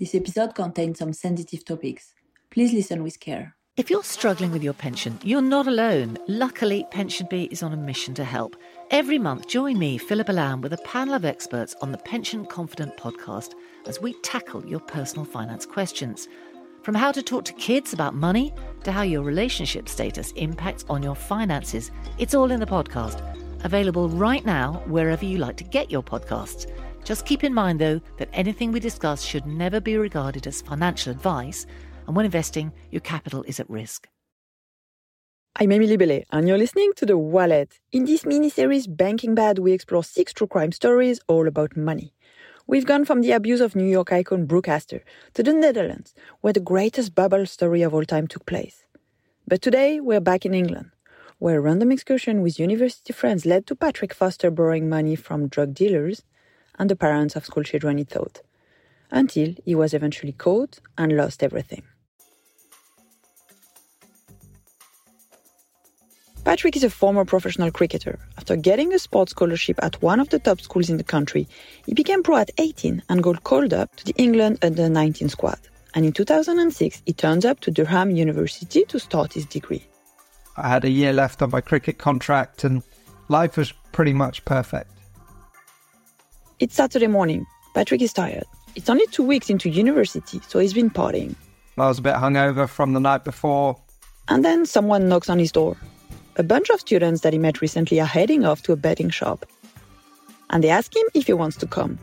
This episode contains some sensitive topics. Please listen with care. If you're struggling with your pension, you're not alone. Luckily, PensionBee is on a mission to help. Every month, join me, Philippa Lamb, with a panel of experts on the Pension Confident podcast as we tackle your personal finance questions. From how to talk to kids about money to how your relationship status impacts on your finances, it's all in the podcast. Available right now wherever you like to get your podcasts. Just keep in mind, though, that anything we discuss should never be regarded as financial advice, and when investing, your capital is at risk. I'm Emilie Bellet, and you're listening to The Wallet. In this mini-series Banking Bad, we explore six true crime stories all about money. We've gone from the abuse of New York icon Brooke Astor to the Netherlands, where the greatest bubble story of all time took place. But today, we're back in England, where a random excursion with university friends led to Patrick Foster borrowing money from drug dealers and the parents of schoolchildren, he thought, until he was eventually caught and lost everything. Patrick is a former professional cricketer. After getting a sports scholarship at one of the top schools in the country, he became pro at 18 and got called up to the England under 19 squad. And in 2006, he turns up to Durham University to start his degree. I had a year left on my cricket contract and life was pretty much perfect. It's Saturday morning. Patrick is tired. It's only two weeks into university, so he's been partying. I was a bit hungover from the night before. And then someone knocks on his door. A bunch of students that he met recently are heading off to a betting shop. And they ask him if he wants to come.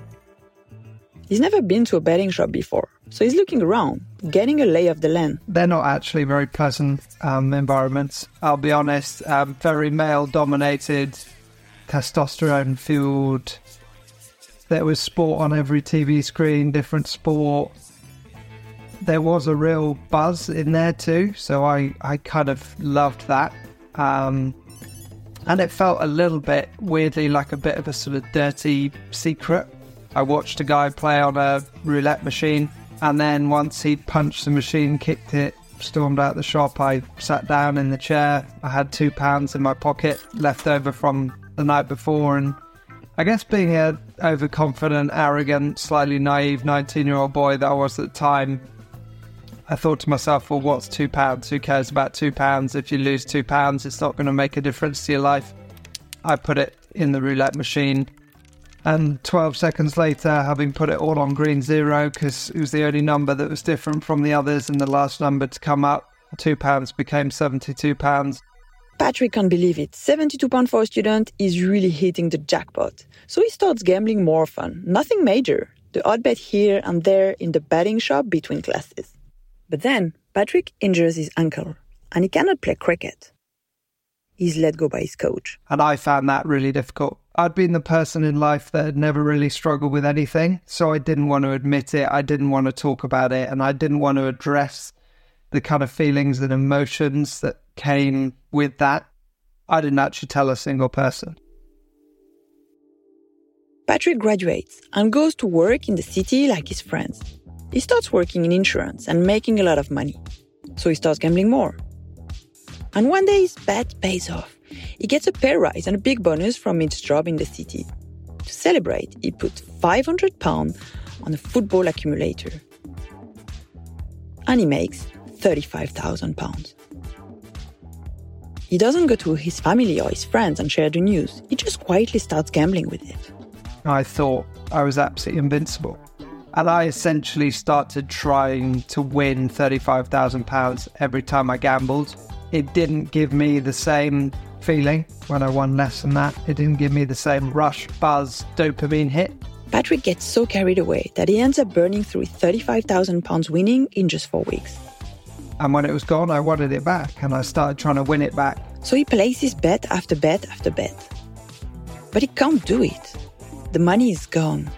He's never been to a betting shop before, so he's looking around, getting a lay of the land. They're not actually very pleasant um, environments. I'll be honest, um, very male dominated, testosterone fueled. There was sport on every TV screen, different sport. There was a real buzz in there too, so I, I kind of loved that. Um, and it felt a little bit weirdly like a bit of a sort of dirty secret. I watched a guy play on a roulette machine, and then once he'd punched the machine, kicked it, stormed out the shop, I sat down in the chair. I had two pounds in my pocket left over from the night before, and I guess being a overconfident, arrogant, slightly naive 19 year old boy that I was at the time, I thought to myself, well, what's two pounds? Who cares about two pounds? If you lose two pounds, it's not going to make a difference to your life. I put it in the roulette machine. And 12 seconds later, having put it all on green zero, because it was the only number that was different from the others, and the last number to come up, two pounds became 72 pounds. Patrick can't believe it. 72 pounds for a student is really hitting the jackpot. So he starts gambling more often. Nothing major. The odd bet here and there in the betting shop between classes. But then Patrick injures his ankle and he cannot play cricket. He's let go by his coach. And I found that really difficult. I'd been the person in life that had never really struggled with anything, so I didn't want to admit it, I didn't want to talk about it, and I didn't want to address the kind of feelings and emotions that came with that. I didn't actually tell a single person. Patrick graduates and goes to work in the city like his friends. He starts working in insurance and making a lot of money. So he starts gambling more. And one day his bet pays off. He gets a pay rise and a big bonus from his job in the city. To celebrate, he puts 500 pounds on a football accumulator. And he makes 35,000 pounds. He doesn't go to his family or his friends and share the news. He just quietly starts gambling with it. I thought I was absolutely invincible. And I essentially started trying to win £35,000 every time I gambled. It didn't give me the same feeling when I won less than that. It didn't give me the same rush, buzz, dopamine hit. Patrick gets so carried away that he ends up burning through £35,000 winning in just four weeks. And when it was gone, I wanted it back and I started trying to win it back. So he places bet after bet after bet. But he can't do it. The money is gone.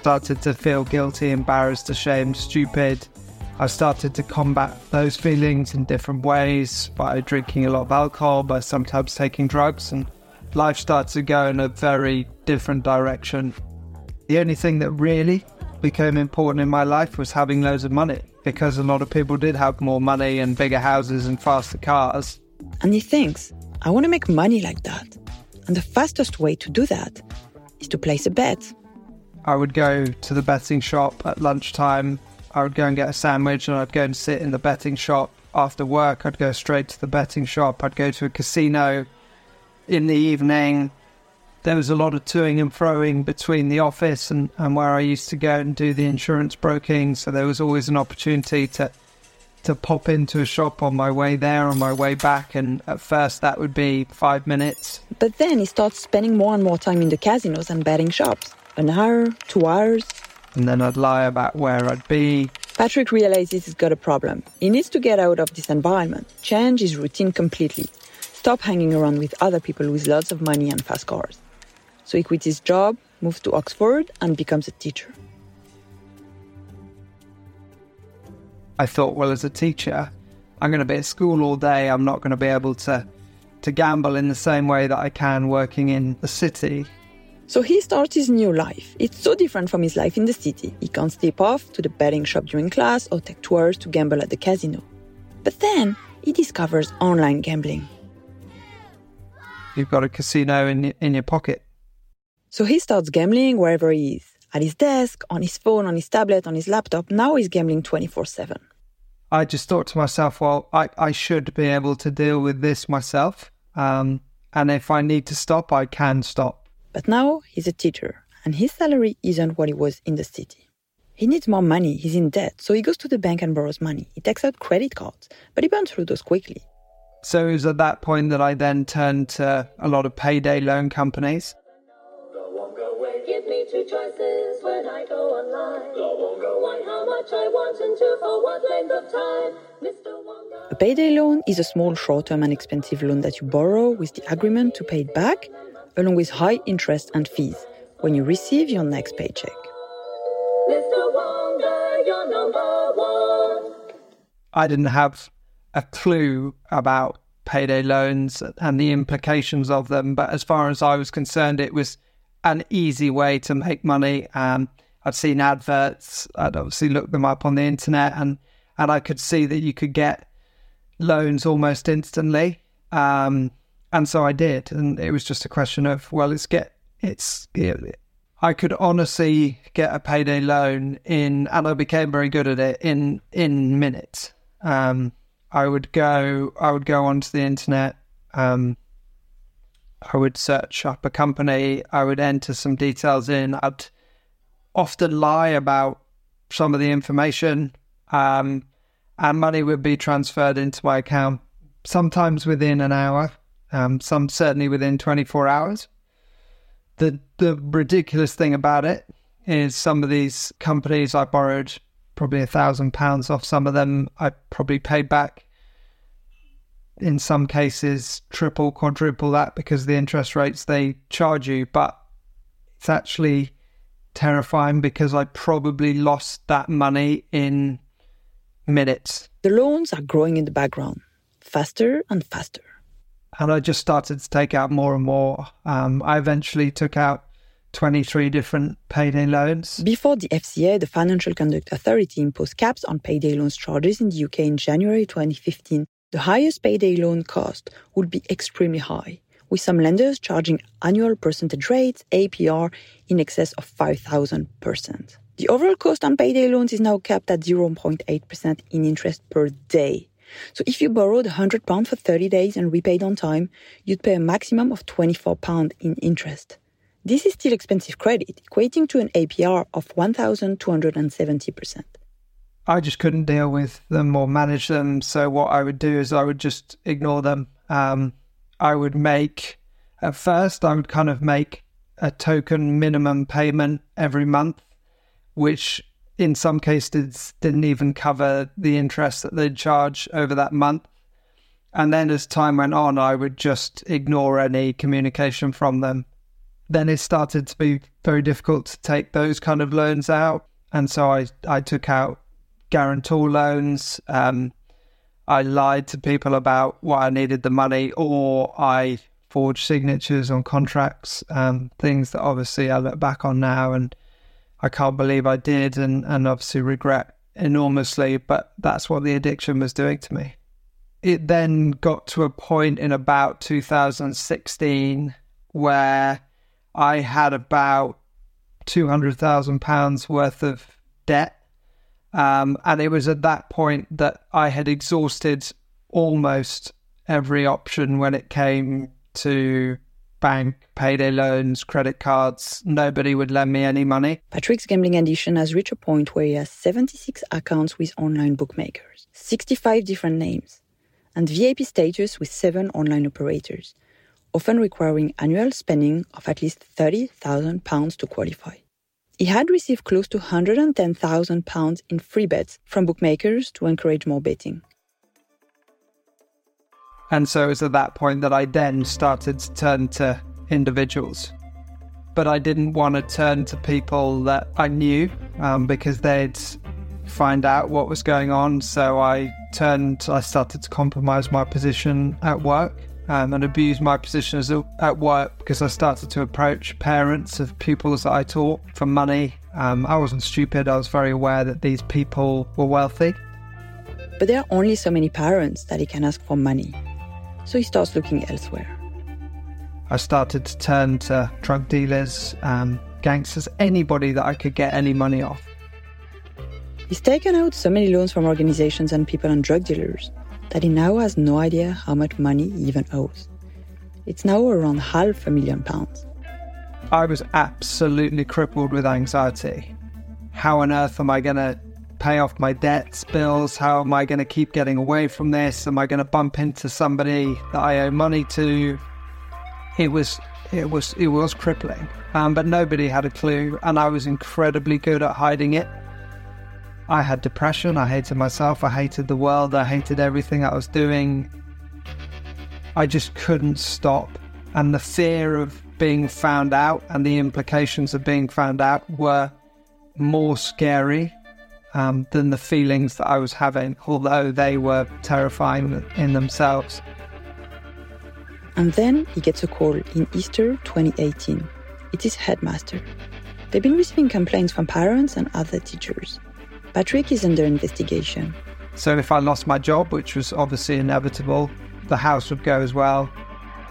Started to feel guilty, embarrassed, ashamed, stupid. I started to combat those feelings in different ways by drinking a lot of alcohol, by sometimes taking drugs, and life started to go in a very different direction. The only thing that really became important in my life was having loads of money because a lot of people did have more money and bigger houses and faster cars. And he thinks, I want to make money like that. And the fastest way to do that is to place a bet. I would go to the betting shop at lunchtime. I would go and get a sandwich and I'd go and sit in the betting shop. After work, I'd go straight to the betting shop. I'd go to a casino in the evening. There was a lot of toing and froing between the office and, and where I used to go and do the insurance broking. So there was always an opportunity to to pop into a shop on my way there, on my way back, and at first that would be five minutes. But then he starts spending more and more time in the casinos and betting shops. An hour, two hours. And then I'd lie about where I'd be. Patrick realizes he's got a problem. He needs to get out of this environment, change his routine completely, stop hanging around with other people with lots of money and fast cars. So he quits his job, moves to Oxford, and becomes a teacher. I thought, well, as a teacher, I'm going to be at school all day. I'm not going to be able to to gamble in the same way that I can working in the city. So he starts his new life. It's so different from his life in the city. He can't step off to the betting shop during class or take tours to gamble at the casino. But then he discovers online gambling. You've got a casino in in your pocket. So he starts gambling wherever he is at his desk, on his phone, on his tablet, on his laptop. Now he's gambling 24 7. I just thought to myself, well, I, I should be able to deal with this myself. Um, and if I need to stop, I can stop. But now he's a teacher, and his salary isn't what it was in the city. He needs more money, he's in debt, so he goes to the bank and borrows money. He takes out credit cards, but he burns through those quickly. So it was at that point that I then turned to a lot of payday loan companies give me two choices when I go online. Go on, go on, how much I want and two for what length of time. Wonga. A payday loan is a small, short term, and expensive loan that you borrow with the agreement to pay it back, along with high interest and fees, when you receive your next paycheck. Mr. Wonga, you're number one. I didn't have a clue about payday loans and the implications of them, but as far as I was concerned, it was an easy way to make money. Um, I'd seen adverts. I'd obviously looked them up on the internet, and and I could see that you could get loans almost instantly. Um, and so I did, and it was just a question of well, let's get it's. It, I could honestly get a payday loan in, and I became very good at it in in minutes. Um, I would go, I would go onto the internet, um, I would search up a company, I would enter some details in. I'd often lie about some of the information, um, and money would be transferred into my account, sometimes within an hour, um, some certainly within 24 hours. The, the ridiculous thing about it is some of these companies I borrowed probably a thousand pounds off some of them. I probably paid back in some cases triple, quadruple that because the interest rates they charge you. But it's actually terrifying because I probably lost that money in minutes. The loans are growing in the background, faster and faster. And I just started to take out more and more. Um, I eventually took out 23 different payday loans. Before the FCA, the Financial Conduct Authority imposed caps on payday loans charges in the UK in January 2015 the highest payday loan cost would be extremely high, with some lenders charging annual percentage rates, APR, in excess of 5,000%. The overall cost on payday loans is now capped at 0.8% in interest per day. So if you borrowed £100 for 30 days and repaid on time, you'd pay a maximum of £24 in interest. This is still expensive credit, equating to an APR of 1,270%. I just couldn't deal with them or manage them. So what I would do is I would just ignore them. Um, I would make at first I would kind of make a token minimum payment every month, which in some cases didn't even cover the interest that they'd charge over that month. And then as time went on, I would just ignore any communication from them. Then it started to be very difficult to take those kind of loans out. And so I, I took out guarantor loans. Um, I lied to people about why I needed the money, or I forged signatures on contracts, um, things that obviously I look back on now and I can't believe I did, and, and obviously regret enormously. But that's what the addiction was doing to me. It then got to a point in about 2016 where I had about £200,000 worth of debt Um, and it was at that point that I had exhausted almost every option when it came to bank, payday loans, credit cards. Nobody would lend me any money. Patrick's gambling addiction has reached a point where he has 76 accounts with online bookmakers, 65 different names, and VIP status with seven online operators, often requiring annual spending of at least £30,000 to qualify. He had received close to £110,000 in free bets from bookmakers to encourage more betting. And so it was at that point that I then started to turn to individuals. But I didn't want to turn to people that I knew um, because they'd find out what was going on. So I turned, I started to compromise my position at work um, and abuse my position as a, at work because I started to approach parents of pupils that I taught for money. Um, I wasn't stupid, I was very aware that these people were wealthy. But there are only so many parents that he can ask for money so he starts looking elsewhere. I started to turn to drug dealers, um, gangsters, anybody that I could get any money off. He's taken out so many loans from organizations and people and drug dealers that he now has no idea how much money he even owes. It's now around half a million pounds. I was absolutely crippled with anxiety. How on earth am I going to pay off my debts, bills? How am I going to keep getting away from this? Am I going to bump into somebody that I owe money to? It was it was it was crippling, um, but nobody had a clue, and I was incredibly good at hiding it. I had depression. I hated myself. I hated the world. I hated everything I was doing. I just couldn't stop, and the fear of being found out and the implications of being found out were more scary um, than the feelings that I was having, although they were terrifying in themselves. And then he gets a call in Easter 2018. It is headmaster. They've been receiving complaints from parents and other teachers. Patrick is under investigation. So if I lost my job, which was obviously inevitable, the house would go as well.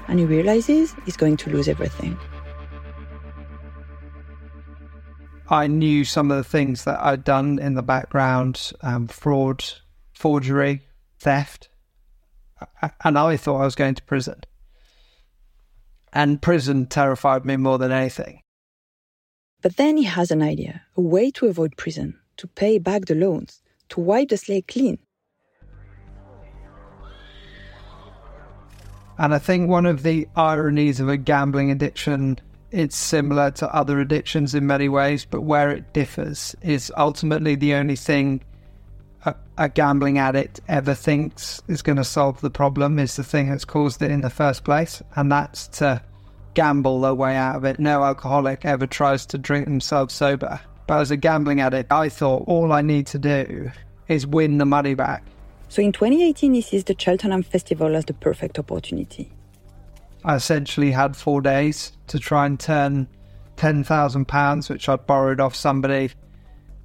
And he realizes he's going to lose everything. I knew some of the things that I'd done in the background um, fraud, forgery, theft. And I thought I was going to prison. And prison terrified me more than anything. But then he has an idea a way to avoid prison, to pay back the loans, to wipe the slate clean. And I think one of the ironies of a gambling addiction it's similar to other addictions in many ways, but where it differs is ultimately the only thing a, a gambling addict ever thinks is going to solve the problem is the thing that's caused it in the first place, and that's to gamble their way out of it. No alcoholic ever tries to drink themselves sober. But as a gambling addict, I thought all I need to do is win the money back. So in 2018, he sees the Cheltenham Festival as the perfect opportunity. I essentially had four days to try and turn ten thousand pounds, which I'd borrowed off somebody,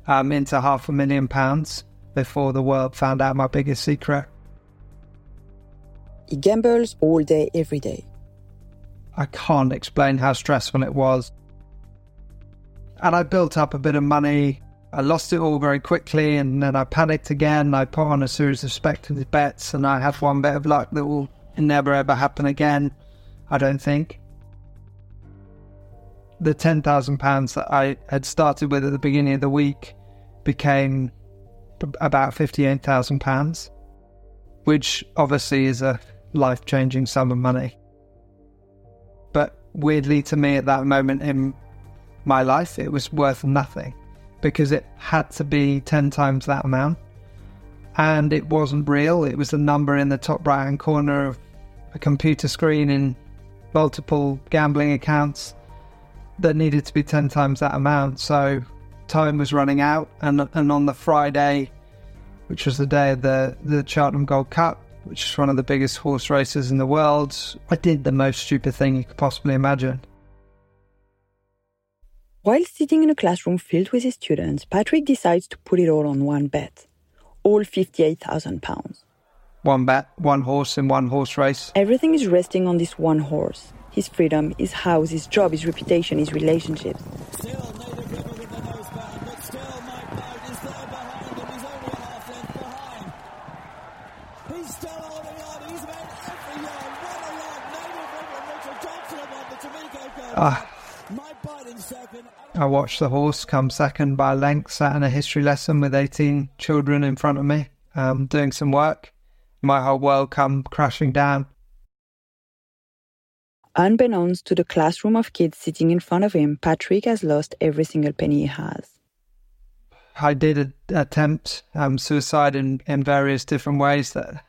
um, into half a million pounds before the world found out my biggest secret. He gambles all day, every day. I can't explain how stressful it was. And I built up a bit of money. I lost it all very quickly, and then I panicked again. I put on a series of speculative bets, and I had one bit of luck that will never ever happen again. I don't think. The £10,000 that I had started with at the beginning of the week became about £58,000, which obviously is a life changing sum of money. But weirdly to me at that moment in my life, it was worth nothing because it had to be 10 times that amount. And it wasn't real, it was a number in the top right hand corner of a computer screen in multiple gambling accounts that needed to be 10 times that amount. So time was running out. And, and on the Friday, which was the day of the, the Cheltenham Gold Cup, which is one of the biggest horse races in the world, I did the most stupid thing you could possibly imagine. While sitting in a classroom filled with his students, Patrick decides to put it all on one bet. All 58,000 pounds. One bet, one horse, and one horse race. Everything is resting on this one horse. His freedom, his house, his job, his reputation, his relationships. Ah, I watched the horse come second by length, sat in a history lesson with 18 children in front of me, um, doing some work. My whole world come crashing down. Unbeknownst to the classroom of kids sitting in front of him, Patrick has lost every single penny he has. I did attempt um, suicide in, in various different ways that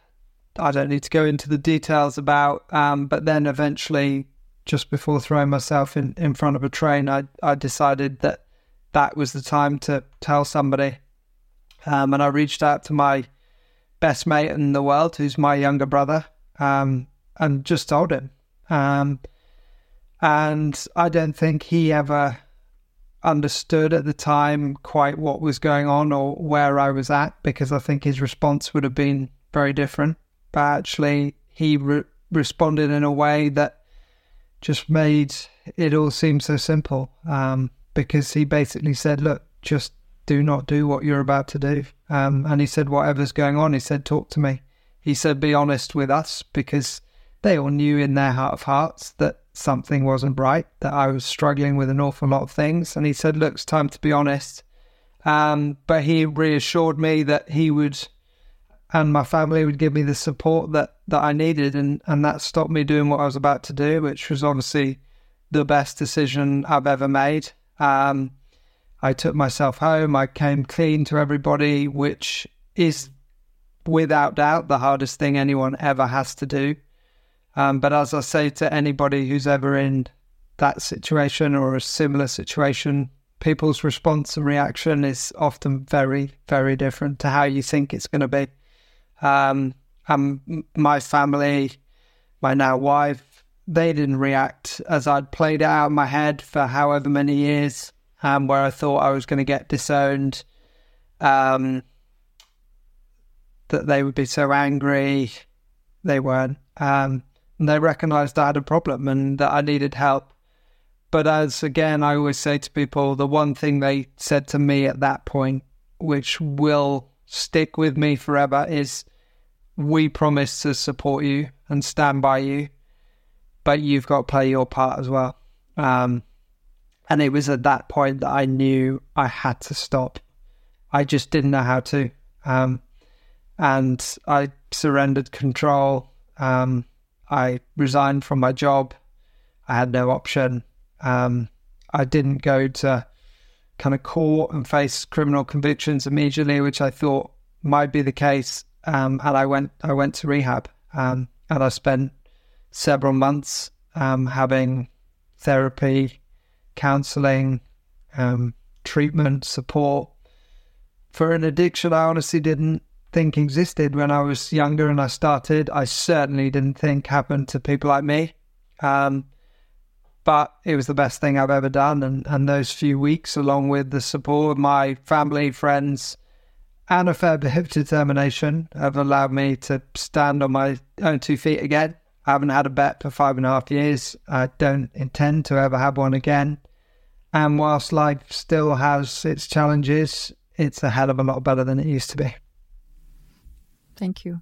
I don't need to go into the details about. Um, but then eventually, just before throwing myself in, in front of a train, I, I decided that that was the time to tell somebody. Um, and I reached out to my best mate in the world, who's my younger brother, um, and just told him. Um, and I don't think he ever understood at the time quite what was going on or where I was at because I think his response would have been very different. But actually, he re- responded in a way that just made it all seem so simple um, because he basically said, Look, just do not do what you're about to do. Um, and he said, Whatever's going on, he said, Talk to me. He said, Be honest with us because they all knew in their heart of hearts that something wasn't right, that I was struggling with an awful lot of things. And he said, Look, it's time to be honest. Um, but he reassured me that he would and my family would give me the support that, that I needed and, and that stopped me doing what I was about to do, which was obviously the best decision I've ever made. Um, I took myself home, I came clean to everybody, which is without doubt the hardest thing anyone ever has to do. Um, but as I say to anybody who's ever in that situation or a similar situation, people's response and reaction is often very, very different to how you think it's going to be. Um, and my family, my now wife, they didn't react as I'd played it out in my head for however many years, um, where I thought I was going to get disowned, um, that they would be so angry. They weren't. Um, and they recognized I had a problem and that I needed help. But as again, I always say to people, the one thing they said to me at that point, which will stick with me forever, is we promise to support you and stand by you, but you've got to play your part as well. Um, and it was at that point that I knew I had to stop. I just didn't know how to. Um, and I surrendered control. Um, I resigned from my job. I had no option. Um, I didn't go to kind of court and face criminal convictions immediately, which I thought might be the case. Um, and I went, I went to rehab, um, and I spent several months um, having therapy, counselling, um, treatment, support for an addiction I honestly didn't think existed when I was younger and I started. I certainly didn't think happened to people like me. Um, but it was the best thing I've ever done. And, and those few weeks, along with the support of my family, friends, and a fair bit of determination, have allowed me to stand on my own two feet again. I haven't had a bet for five and a half years. I don't intend to ever have one again. And whilst life still has its challenges, it's a hell of a lot better than it used to be. Thank you.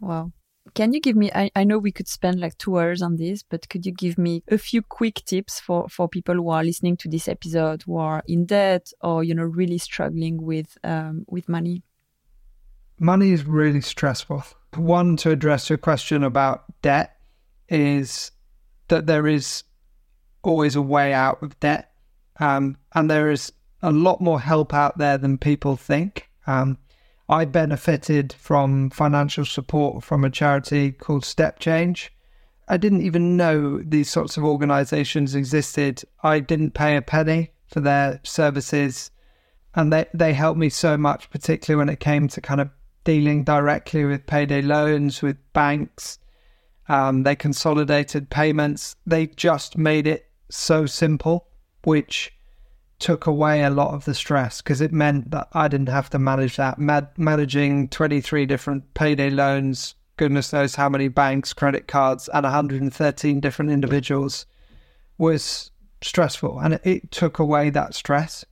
Wow. Can you give me, I, I know we could spend like two hours on this, but could you give me a few quick tips for, for people who are listening to this episode who are in debt or, you know, really struggling with, um, with money? Money is really stressful. One, to address your question about debt is that there is always a way out of debt. Um, and there is a lot more help out there than people think. Um, I benefited from financial support from a charity called Step Change. I didn't even know these sorts of organizations existed. I didn't pay a penny for their services. And they, they helped me so much, particularly when it came to kind of dealing directly with payday loans, with banks. Um, they consolidated payments. They just made it so simple, which took away a lot of the stress because it meant that I didn't have to manage that. managing 23 different payday loans, goodness knows how many banks, credit cards, and 113 different individuals was stressful and it, it took away that stress.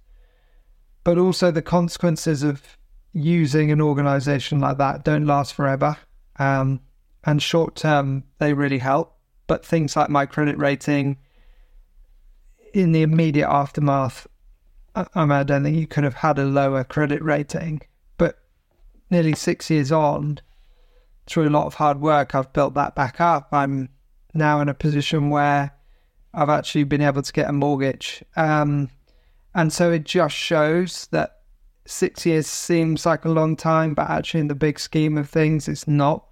But also, the consequences of using an organization like that don't last forever. Um, and short term, they really help. But things like my credit rating, in the immediate aftermath, I, I, mean, I don't think you could have had a lower credit rating. But nearly six years on, through a lot of hard work, I've built that back up. I'm now in a position where I've actually been able to get a mortgage. Um, and so it just shows that six years seems like a long time, but actually, in the big scheme of things, it's not.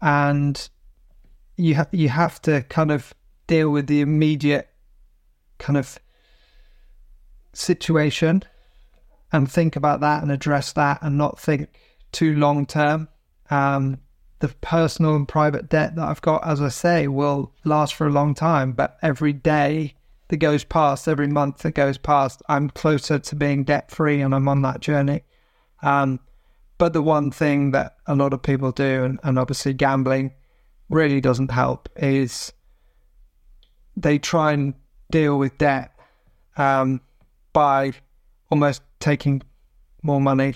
And you have you have to kind of deal with the immediate kind of situation and think about that and address that and not think too long term. Um, the personal and private debt that I've got, as I say, will last for a long time, but every day that goes past, every month that goes past, I'm closer to being debt free and I'm on that journey. Um, but the one thing that a lot of people do, and, and obviously gambling really doesn't help, is they try and deal with debt um, by almost taking more money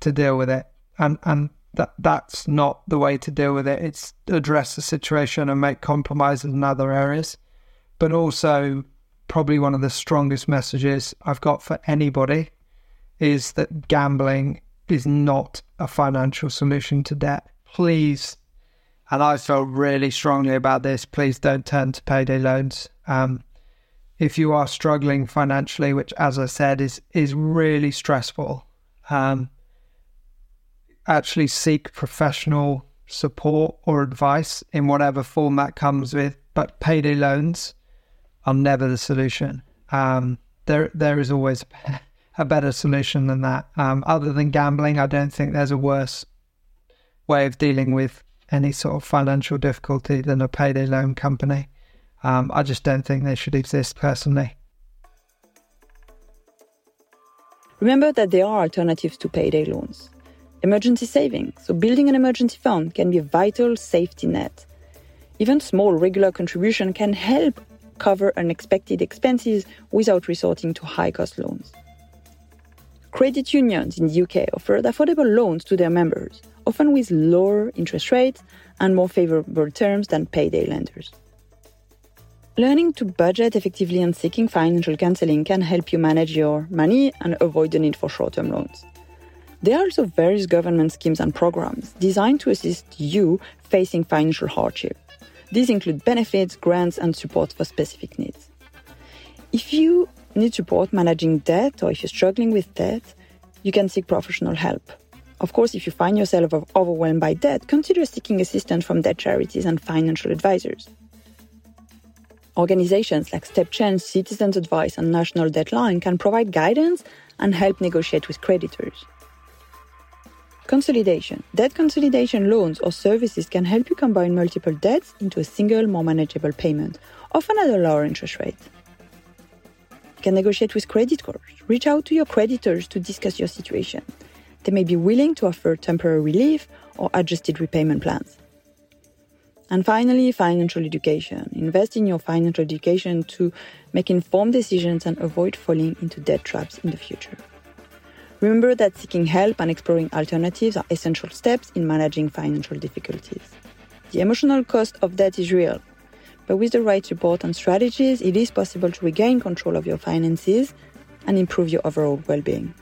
to deal with it. And, and that that's not the way to deal with it. It's address the situation and make compromises in other areas. But also, probably one of the strongest messages I've got for anybody is that gambling is not a financial solution to debt. Please, and I feel really strongly about this, please don't turn to payday loans. Um, if you are struggling financially, which, as I said, is is really stressful, um, actually seek professional support or advice in whatever form that comes with. But payday loans are never the solution. Um, there, there is always a better solution than that. Um, other than gambling, I don't think there's a worse way of dealing with any sort of financial difficulty than a payday loan company. Um, I just don't think they should exist personally. Remember that there are alternatives to payday loans. Emergency savings, so building an emergency fund, can be a vital safety net. Even small regular contribution can help cover unexpected expenses without resorting to high cost loans. Credit unions in the UK offer affordable loans to their members, often with lower interest rates and more favorable terms than payday lenders. Learning to budget effectively and seeking financial counseling can help you manage your money and avoid the need for short term loans. There are also various government schemes and programs designed to assist you facing financial hardship. These include benefits, grants, and support for specific needs. If you need support managing debt or if you're struggling with debt, you can seek professional help. Of course, if you find yourself overwhelmed by debt, consider seeking assistance from debt charities and financial advisors. Organizations like Step Change, Citizens Advice, and National Debtline can provide guidance and help negotiate with creditors. Consolidation. Debt consolidation loans or services can help you combine multiple debts into a single, more manageable payment, often at a lower interest rate. You can negotiate with creditors. Reach out to your creditors to discuss your situation. They may be willing to offer temporary relief or adjusted repayment plans. And finally, financial education. Invest in your financial education to make informed decisions and avoid falling into debt traps in the future. Remember that seeking help and exploring alternatives are essential steps in managing financial difficulties. The emotional cost of debt is real, but with the right support and strategies, it is possible to regain control of your finances and improve your overall well being.